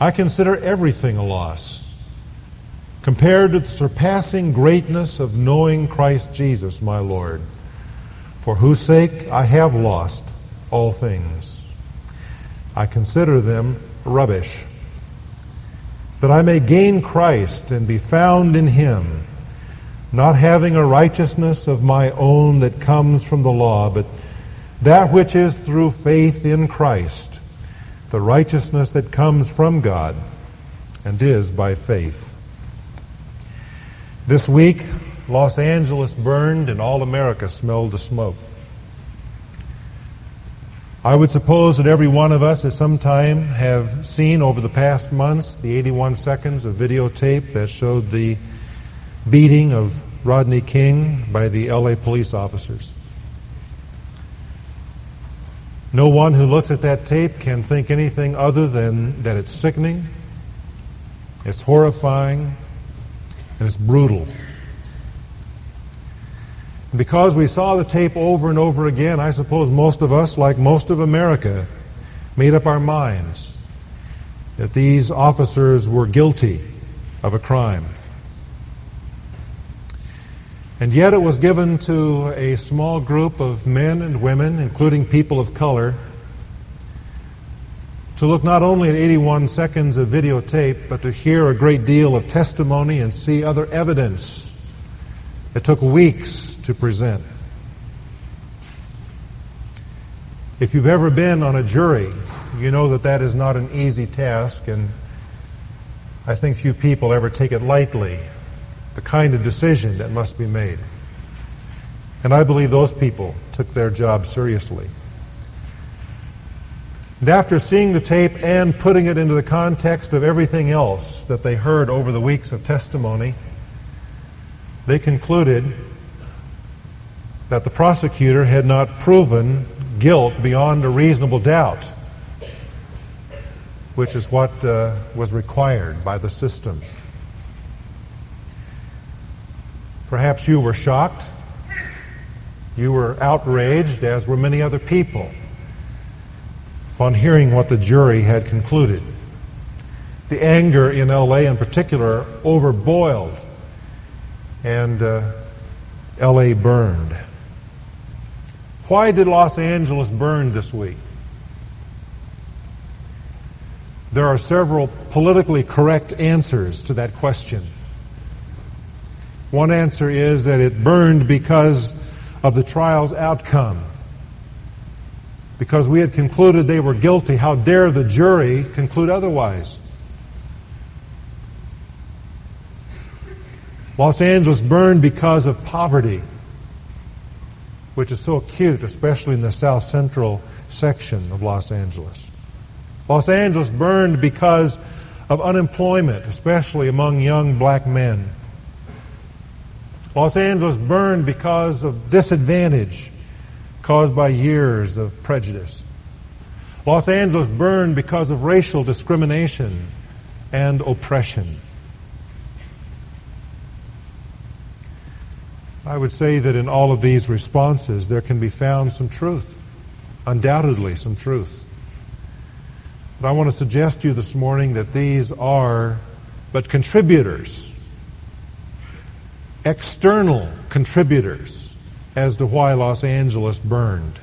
I consider everything a loss compared to the surpassing greatness of knowing Christ Jesus, my Lord, for whose sake I have lost all things. I consider them rubbish, that I may gain Christ and be found in Him, not having a righteousness of my own that comes from the law, but that which is through faith in Christ, the righteousness that comes from God and is by faith. This week, Los Angeles burned and all America smelled the smoke. I would suppose that every one of us at some time have seen over the past months the 81 seconds of videotape that showed the beating of Rodney King by the LA police officers. No one who looks at that tape can think anything other than that it's sickening, it's horrifying, and it's brutal. And because we saw the tape over and over again, I suppose most of us, like most of America, made up our minds that these officers were guilty of a crime. And yet it was given to a small group of men and women, including people of color, to look not only at 81 seconds of videotape, but to hear a great deal of testimony and see other evidence that took weeks to present. If you've ever been on a jury, you know that that is not an easy task, and I think few people ever take it lightly, the kind of decision that must be made. And I believe those people took their job seriously. And after seeing the tape and putting it into the context of everything else that they heard over the weeks of testimony, they concluded that the prosecutor had not proven guilt beyond a reasonable doubt, which is what uh, was required by the system. Perhaps you were shocked. You were outraged, as were many other people upon hearing what the jury had concluded. The anger in LA, in particular, overboiled, and uh, LA burned. Why did Los Angeles burn this week? There are several politically correct answers to that question. One answer is that it burned because of the trial's outcome because we had concluded they were guilty. How dare the jury conclude otherwise? Los Angeles burned because of poverty, which is so acute, especially in the south central section of Los Angeles. Los Angeles burned because of unemployment, especially among young black men. Los Angeles burned because of disadvantage caused by years of prejudice. Los Angeles burned because of racial discrimination and oppression. I would say that in all of these responses, there can be found some truth, undoubtedly, some truth. But I want to suggest to you this morning that these are but contributors, external contributors as to why Los Angeles burned.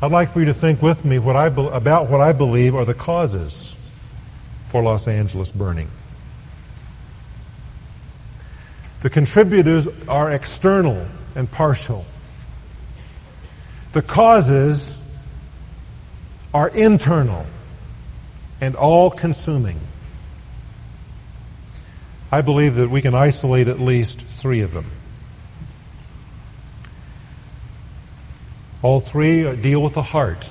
I'd like for you to think with me what I be- about what I believe are the causes for Los Angeles burning. The contributors are external and partial. The causes are internal and all consuming. I believe that we can isolate at least three of them. All three deal with the heart.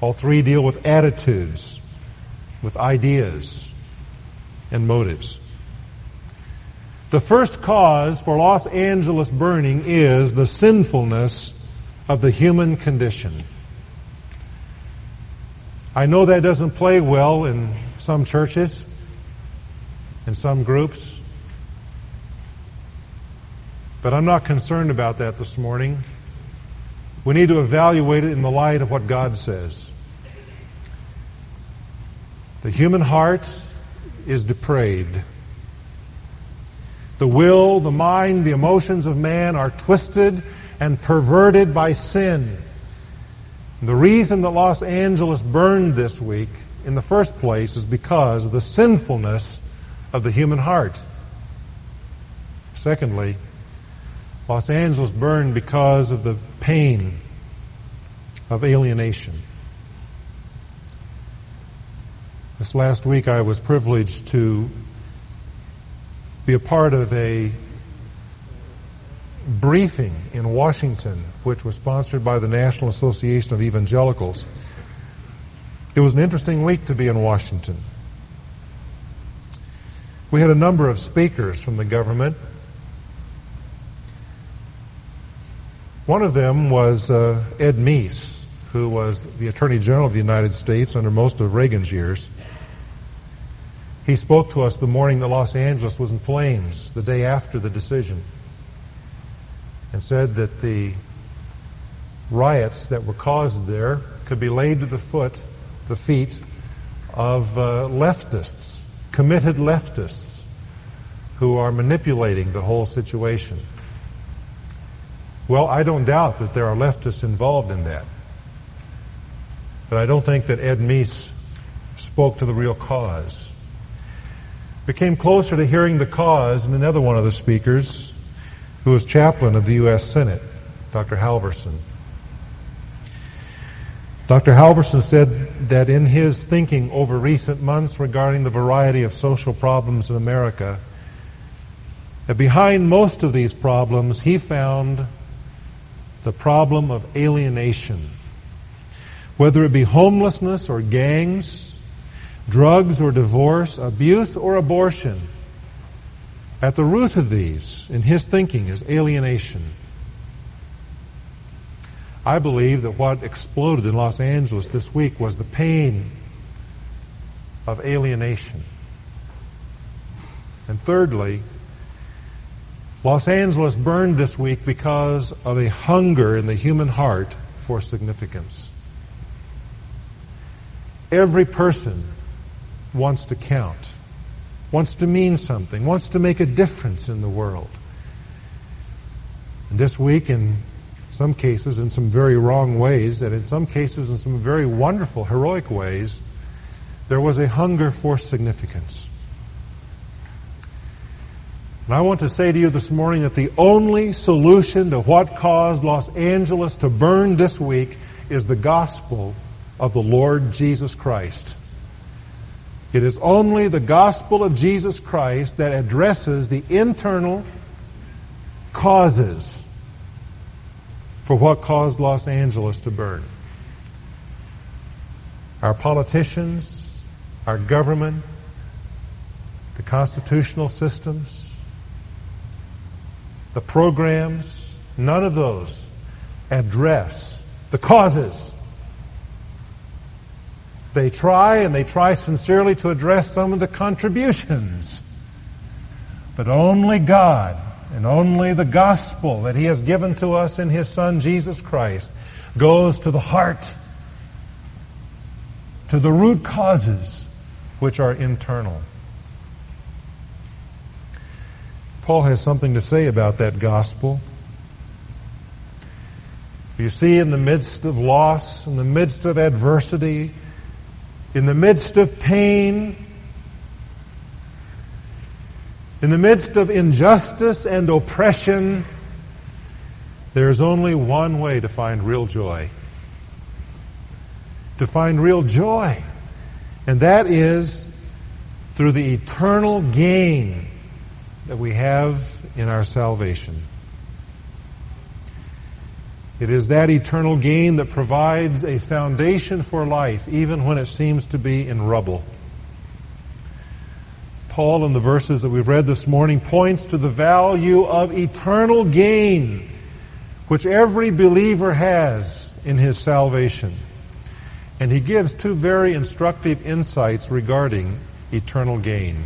All three deal with attitudes, with ideas, and motives. The first cause for Los Angeles burning is the sinfulness of the human condition. I know that doesn't play well in some churches in some groups. But I'm not concerned about that this morning. We need to evaluate it in the light of what God says. The human heart is depraved. The will, the mind, the emotions of man are twisted and perverted by sin. The reason that Los Angeles burned this week, in the first place, is because of the sinfulness of the human heart. Secondly, Los Angeles burned because of the pain of alienation. This last week, I was privileged to be a part of a briefing in Washington, which was sponsored by the National Association of Evangelicals. It was an interesting week to be in Washington. We had a number of speakers from the government. One of them was uh, Ed Meese, who was the Attorney General of the United States under most of Reagan's years. He spoke to us the morning that Los Angeles was in flames, the day after the decision and said that the riots that were caused there could be laid to the foot, the feet of uh, leftists, committed leftists, who are manipulating the whole situation. Well, I don't doubt that there are leftists involved in that. But I don't think that Ed Meese spoke to the real cause. We came closer to hearing the cause in another one of the speakers, who was chaplain of the U.S. Senate, Dr. Halverson. Dr. Halverson said that in his thinking over recent months regarding the variety of social problems in America, that behind most of these problems, he found the problem of alienation. Whether it be homelessness or gangs, drugs or divorce, abuse or abortion, at the root of these, in his thinking, is alienation. I believe that what exploded in Los Angeles this week was the pain of alienation. And thirdly, Los Angeles burned this week because of a hunger in the human heart for significance. Every person wants to count wants to mean something, wants to make a difference in the world. And this week, in some cases, in some very wrong ways, and in some cases, in some very wonderful, heroic ways, there was a hunger for significance. And I want to say to you this morning that the only solution to what caused Los Angeles to burn this week is the gospel of the Lord Jesus Christ. It is only the gospel of Jesus Christ that addresses the internal causes for what caused Los Angeles to burn. Our politicians, our government, the constitutional systems, the programs, none of those address the causes they try, and they try sincerely to address some of the contributions. But only God and only the gospel that He has given to us in His Son Jesus Christ goes to the heart, to the root causes which are internal. Paul has something to say about that gospel. You see, in the midst of loss, in the midst of adversity, in the midst of pain, in the midst of injustice and oppression, there is only one way to find real joy. To find real joy. And that is through the eternal gain that we have in our salvation. It is that eternal gain that provides a foundation for life, even when it seems to be in rubble. Paul, in the verses that we've read this morning, points to the value of eternal gain, which every believer has in his salvation. And he gives two very instructive insights regarding eternal gain.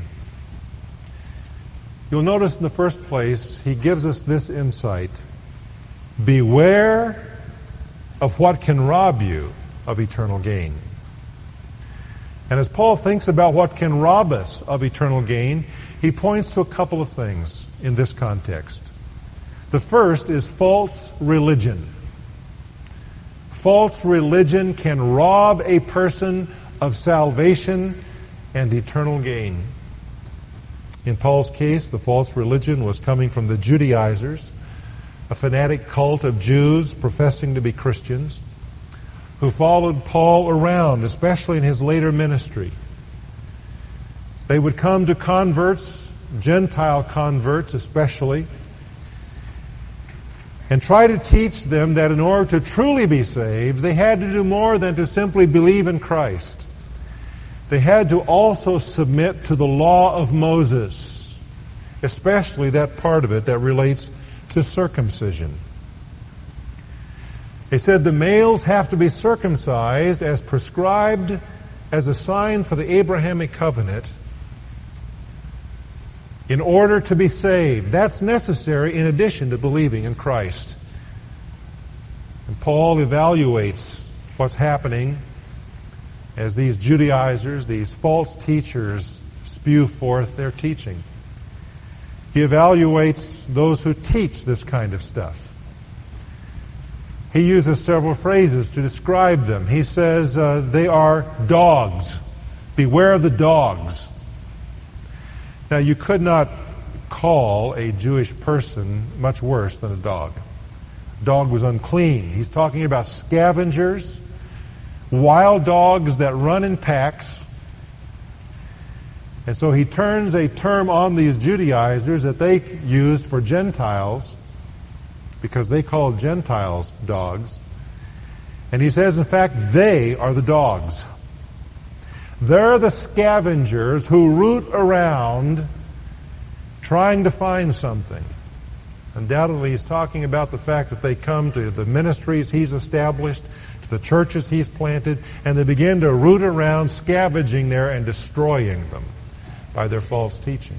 You'll notice in the first place, he gives us this insight Beware of what can rob you of eternal gain. And as Paul thinks about what can rob us of eternal gain, he points to a couple of things in this context. The first is false religion. False religion can rob a person of salvation and eternal gain. In Paul's case, the false religion was coming from the Judaizers, a fanatic cult of Jews professing to be Christians, who followed Paul around, especially in his later ministry. They would come to converts, Gentile converts especially, and try to teach them that in order to truly be saved, they had to do more than to simply believe in Christ. They had to also submit to the law of Moses, especially that part of it that relates to circumcision. They said the males have to be circumcised as prescribed as a sign for the Abrahamic covenant in order to be saved. That's necessary in addition to believing in Christ. And Paul evaluates what's happening as these Judaizers, these false teachers, spew forth their teaching. He evaluates those who teach this kind of stuff. He uses several phrases to describe them. He says uh, they are dogs. Beware of the dogs. Now, you could not call a Jewish person much worse than a dog. Dog was unclean. He's talking about scavengers wild dogs that run in packs. And so he turns a term on these Judaizers that they used for Gentiles, because they call Gentiles dogs. And he says, in fact, they are the dogs. They're the scavengers who root around trying to find something. Undoubtedly, he's talking about the fact that they come to the ministries he's established to the churches he's planted, and they begin to root around, scavenging there and destroying them by their false teaching.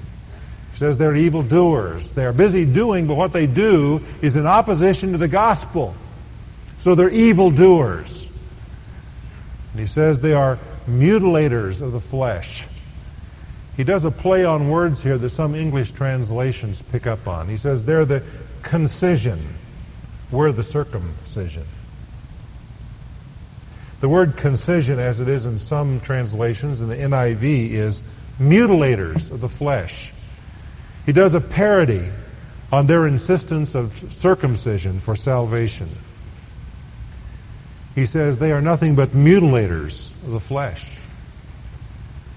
He says they're evildoers. They're busy doing, but what they do is in opposition to the gospel. So they're evildoers. And he says they are mutilators of the flesh. He does a play on words here that some English translations pick up on. He says they're the concision, we're the circumcision. The word concision, as it is in some translations, in the NIV, is mutilators of the flesh. He does a parody on their insistence of circumcision for salvation. He says they are nothing but mutilators of the flesh.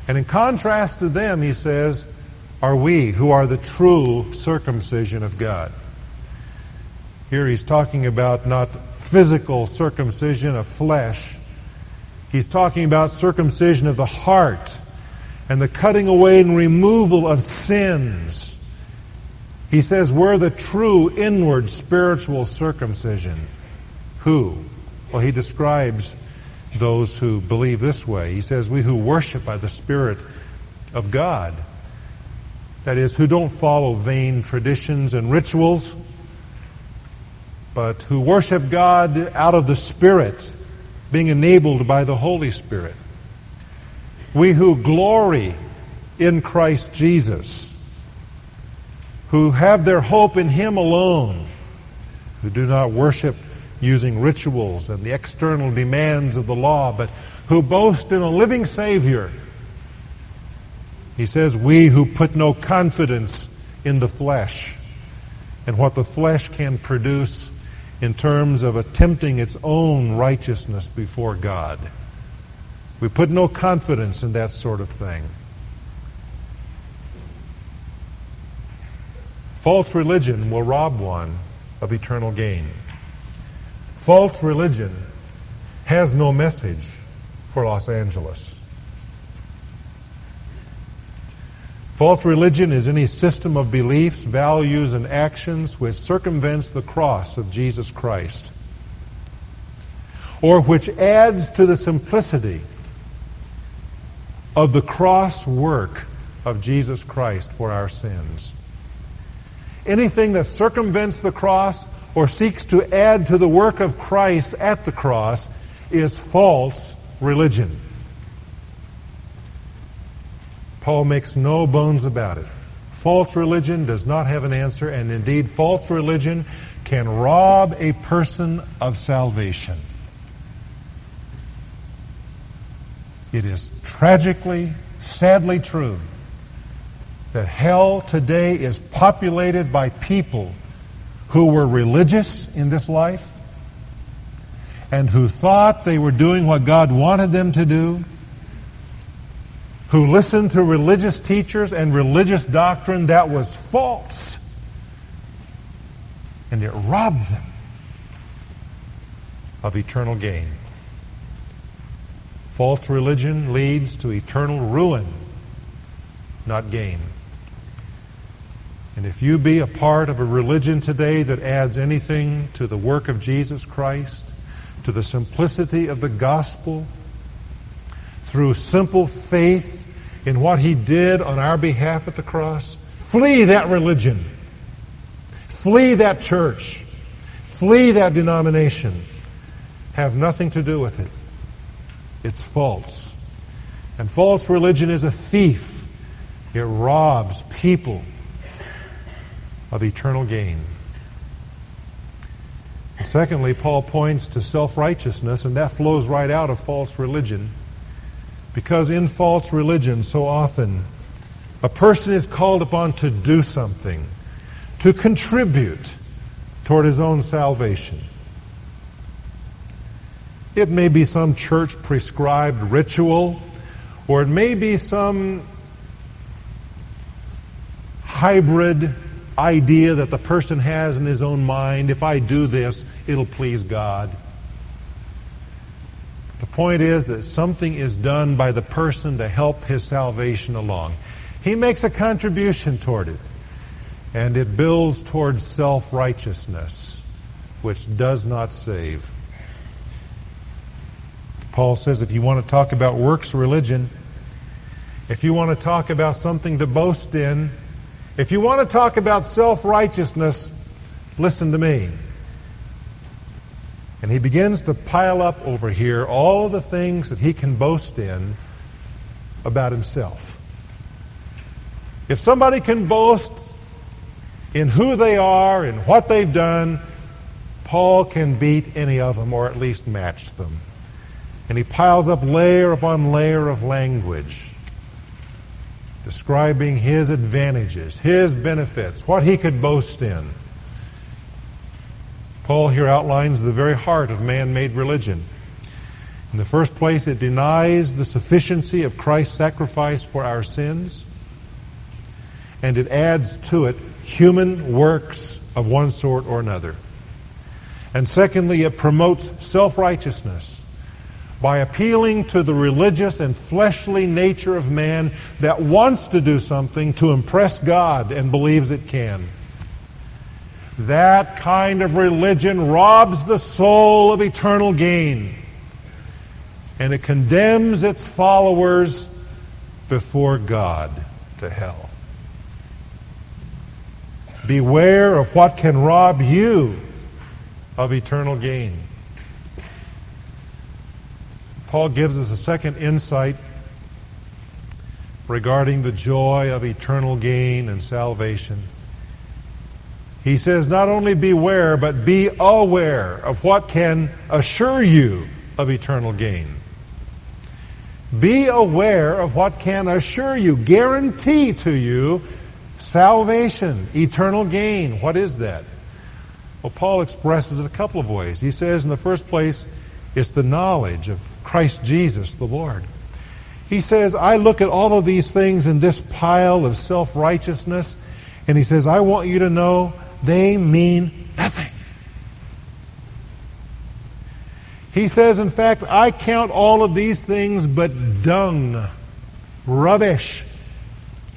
And in contrast to them, he says, are we who are the true circumcision of God. Here he's talking about not physical circumcision of flesh, He's talking about circumcision of the heart and the cutting away and removal of sins. He says we're the true inward spiritual circumcision. Who? Well, he describes those who believe this way. He says, We who worship by the Spirit of God. That is, who don't follow vain traditions and rituals, but who worship God out of the Spirit being enabled by the Holy Spirit. We who glory in Christ Jesus, who have their hope in Him alone, who do not worship using rituals and the external demands of the law, but who boast in a living Savior. He says, We who put no confidence in the flesh and what the flesh can produce in terms of attempting its own righteousness before God. We put no confidence in that sort of thing. False religion will rob one of eternal gain. False religion has no message for Los Angeles. False religion is any system of beliefs, values, and actions which circumvents the cross of Jesus Christ, or which adds to the simplicity of the cross work of Jesus Christ for our sins. Anything that circumvents the cross or seeks to add to the work of Christ at the cross is false religion. Paul makes no bones about it. False religion does not have an answer, and indeed, false religion can rob a person of salvation. It is tragically, sadly true that hell today is populated by people who were religious in this life and who thought they were doing what God wanted them to do, who listened to religious teachers and religious doctrine that was false, and it robbed them of eternal gain. False religion leads to eternal ruin, not gain. And if you be a part of a religion today that adds anything to the work of Jesus Christ, to the simplicity of the gospel, through simple faith in what he did on our behalf at the cross, flee that religion. Flee that church. Flee that denomination. Have nothing to do with it. It's false. And false religion is a thief. It robs people of eternal gain. And secondly, Paul points to self righteousness, and that flows right out of false religion. Because in false religion, so often, a person is called upon to do something, to contribute toward his own salvation. It may be some church prescribed ritual, or it may be some hybrid idea that the person has in his own mind if I do this, it'll please God. The point is that something is done by the person to help his salvation along. He makes a contribution toward it, and it builds towards self righteousness, which does not save. Paul says if you want to talk about works religion, if you want to talk about something to boast in, if you want to talk about self righteousness, listen to me. And he begins to pile up over here all the things that he can boast in about himself. If somebody can boast in who they are and what they've done, Paul can beat any of them or at least match them. And he piles up layer upon layer of language describing his advantages, his benefits, what he could boast in. Paul here outlines the very heart of man made religion. In the first place, it denies the sufficiency of Christ's sacrifice for our sins, and it adds to it human works of one sort or another. And secondly, it promotes self righteousness by appealing to the religious and fleshly nature of man that wants to do something to impress God and believes it can. That kind of religion robs the soul of eternal gain and it condemns its followers before God to hell. Beware of what can rob you of eternal gain. Paul gives us a second insight regarding the joy of eternal gain and salvation. He says, not only beware, but be aware of what can assure you of eternal gain. Be aware of what can assure you, guarantee to you salvation, eternal gain. What is that? Well, Paul expresses it a couple of ways. He says, in the first place, it's the knowledge of Christ Jesus the Lord. He says, I look at all of these things in this pile of self righteousness, and he says, I want you to know they mean nothing. He says, in fact, I count all of these things but dung, rubbish.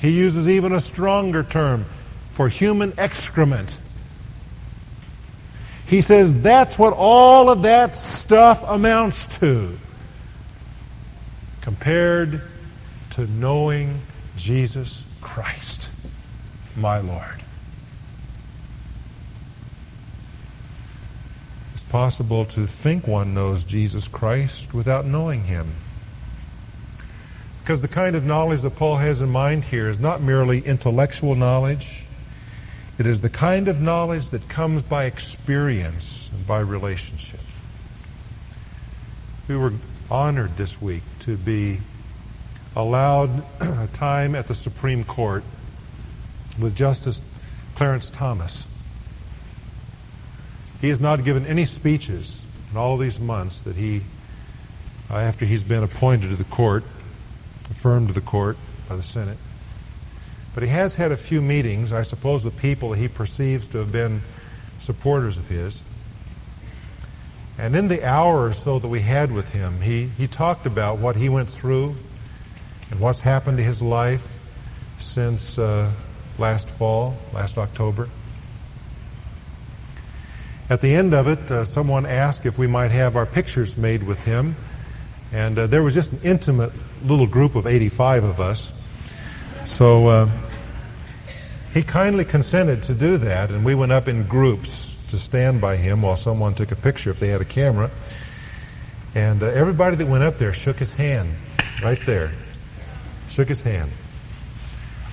He uses even a stronger term for human excrement. He says that's what all of that stuff amounts to compared to knowing Jesus Christ, my Lord. It's possible to think one knows Jesus Christ without knowing him. Because the kind of knowledge that Paul has in mind here is not merely intellectual knowledge. It is the kind of knowledge that comes by experience and by relationship. We were honored this week to be allowed time at the Supreme Court with Justice Clarence Thomas. He has not given any speeches in all these months that he, uh, after he's been appointed to the court, affirmed to the court by the Senate. But he has had a few meetings, I suppose, with people he perceives to have been supporters of his. And in the hour or so that we had with him, he, he talked about what he went through and what's happened to his life since uh, last fall, last October. At the end of it, uh, someone asked if we might have our pictures made with him. And uh, there was just an intimate little group of 85 of us. So uh, he kindly consented to do that, and we went up in groups to stand by him while someone took a picture if they had a camera. And uh, everybody that went up there shook his hand right there. Shook his hand.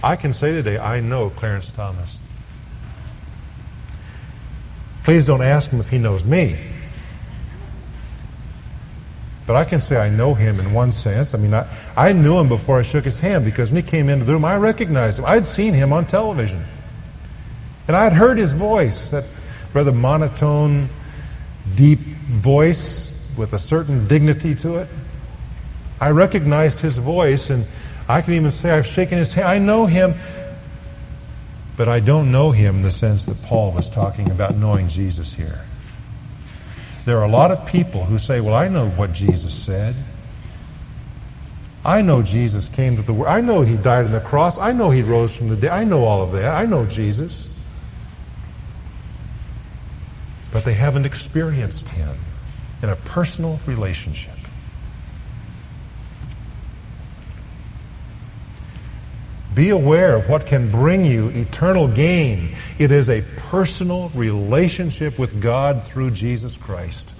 I can say today, I know Clarence Thomas. Please don't ask him if he knows me. But I can say I know him in one sense. I mean, I, I knew him before I shook his hand because when he came into the room, I recognized him. I'd seen him on television. And I'd heard his voice, that rather monotone, deep voice with a certain dignity to it. I recognized his voice, and I can even say I've shaken his hand. I know him, but I don't know him in the sense that Paul was talking about knowing Jesus here. There are a lot of people who say, Well, I know what Jesus said. I know Jesus came to the world. I know he died on the cross. I know he rose from the dead. I know all of that. I know Jesus. But they haven't experienced him in a personal relationship. Be aware of what can bring you eternal gain. It is a personal relationship with God through Jesus Christ.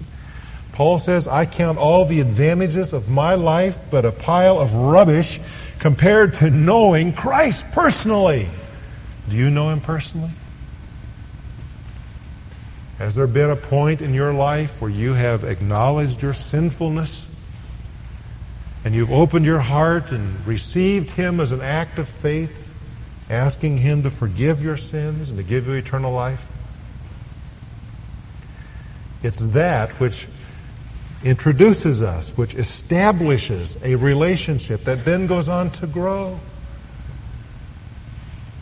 Paul says, I count all the advantages of my life but a pile of rubbish compared to knowing Christ personally. Do you know him personally? Has there been a point in your life where you have acknowledged your sinfulness and you've opened your heart and received Him as an act of faith, asking Him to forgive your sins and to give you eternal life? It's that which introduces us, which establishes a relationship that then goes on to grow.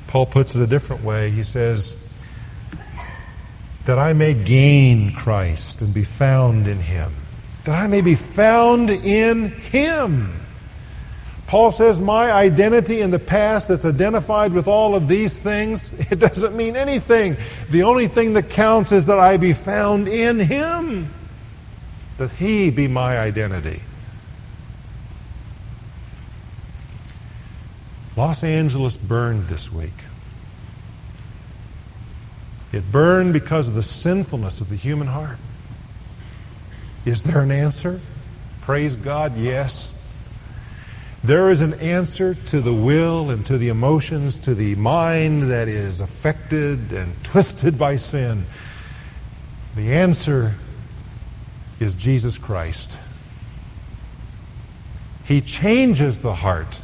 Paul puts it a different way. He says, That I may gain Christ and be found in Him that I may be found in Him. Paul says, My identity in the past that's identified with all of these things, it doesn't mean anything. The only thing that counts is that I be found in Him, that He be my identity. Los Angeles burned this week. It burned because of the sinfulness of the human heart. Is there an answer? Praise God, yes. There is an answer to the will and to the emotions, to the mind that is affected and twisted by sin. The answer is Jesus Christ. He changes the heart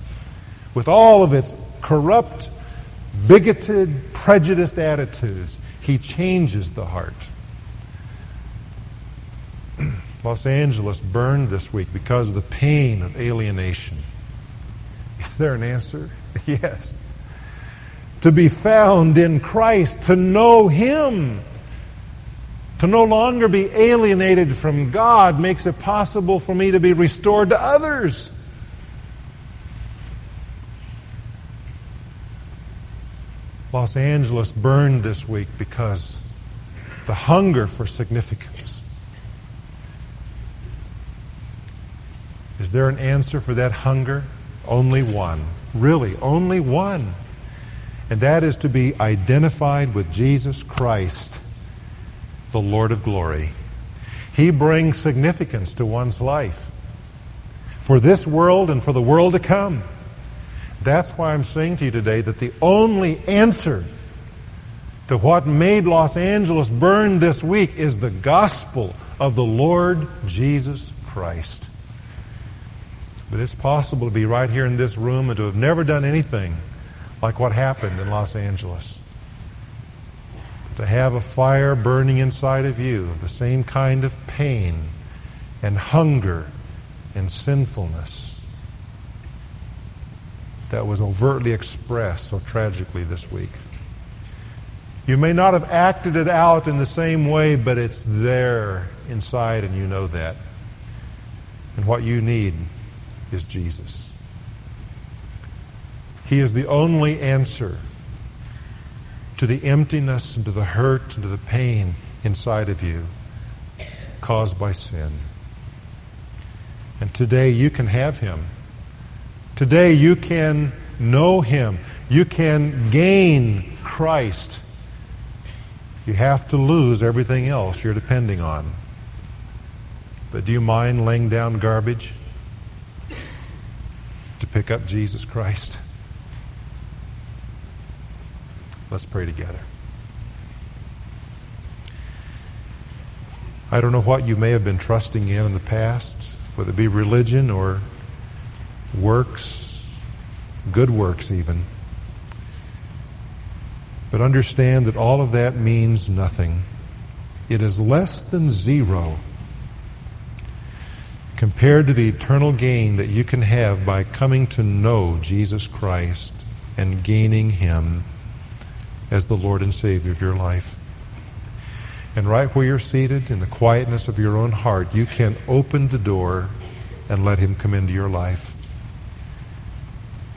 with all of its corrupt, bigoted, prejudiced attitudes. He changes the heart. Los Angeles burned this week because of the pain of alienation. Is there an answer? Yes. To be found in Christ, to know Him, to no longer be alienated from God makes it possible for me to be restored to others. Los Angeles burned this week because the hunger for significance Is there an answer for that hunger? Only one. Really, only one. And that is to be identified with Jesus Christ, the Lord of glory. He brings significance to one's life for this world and for the world to come. That's why I'm saying to you today that the only answer to what made Los Angeles burn this week is the gospel of the Lord Jesus Christ. But it's possible to be right here in this room and to have never done anything like what happened in Los Angeles. To have a fire burning inside of you of the same kind of pain and hunger and sinfulness that was overtly expressed so tragically this week. You may not have acted it out in the same way, but it's there inside, and you know that. And what you need is Jesus. He is the only answer to the emptiness and to the hurt and to the pain inside of you caused by sin. And today you can have Him. Today you can know Him. You can gain Christ. You have to lose everything else you're depending on. But do you mind laying down garbage to pick up Jesus Christ? Let's pray together. I don't know what you may have been trusting in in the past whether it be religion or works, good works even. But understand that all of that means nothing. It is less than zero compared to the eternal gain that you can have by coming to know Jesus Christ and gaining Him as the Lord and Savior of your life. And right where you're seated, in the quietness of your own heart, you can open the door and let Him come into your life.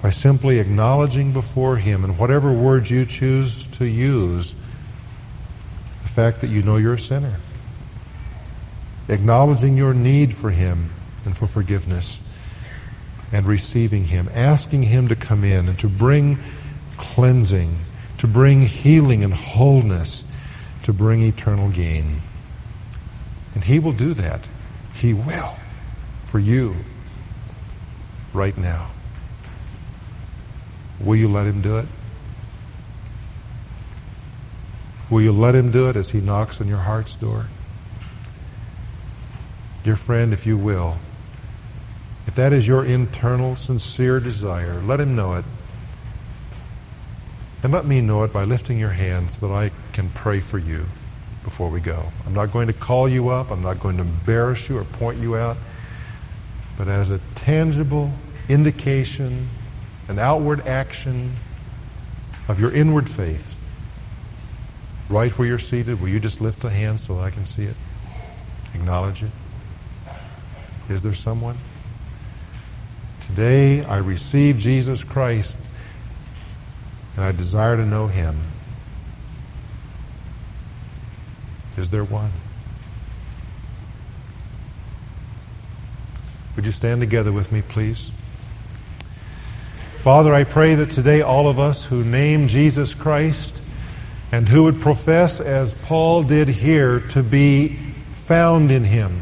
By simply acknowledging before Him, and whatever words you choose to use, the fact that you know you're a sinner. Acknowledging your need for Him and for forgiveness, and receiving Him, asking Him to come in and to bring cleansing, to bring healing and wholeness to bring eternal gain. And He will do that. He will for you right now. Will you let Him do it? Will you let Him do it as He knocks on your heart's door? Dear friend, if you will, if that is your internal, sincere desire, let Him know it. And let me know it by lifting your hands so that I can pray for you before we go. I'm not going to call you up, I'm not going to embarrass you or point you out, but as a tangible indication, an outward action of your inward faith. Right where you're seated, will you just lift a hand so I can see it? Acknowledge it. Is there someone? Today I receive Jesus Christ and I desire to know him. Is there one? Would you stand together with me, please? Father, I pray that today all of us who name Jesus Christ and who would profess, as Paul did here, to be found in him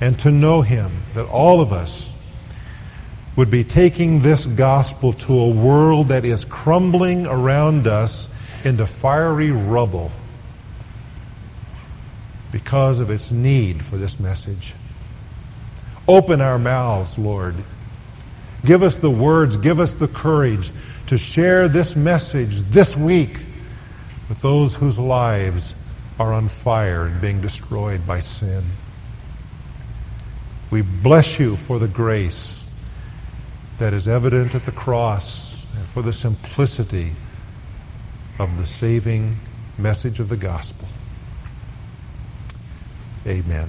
and to know him, that all of us would be taking this gospel to a world that is crumbling around us into fiery rubble because of its need for this message. Open our mouths, Lord. Give us the words, give us the courage to share this message this week with those whose lives are on fire and being destroyed by sin. We bless you for the grace that is evident at the cross and for the simplicity of the saving message of the gospel. Amen.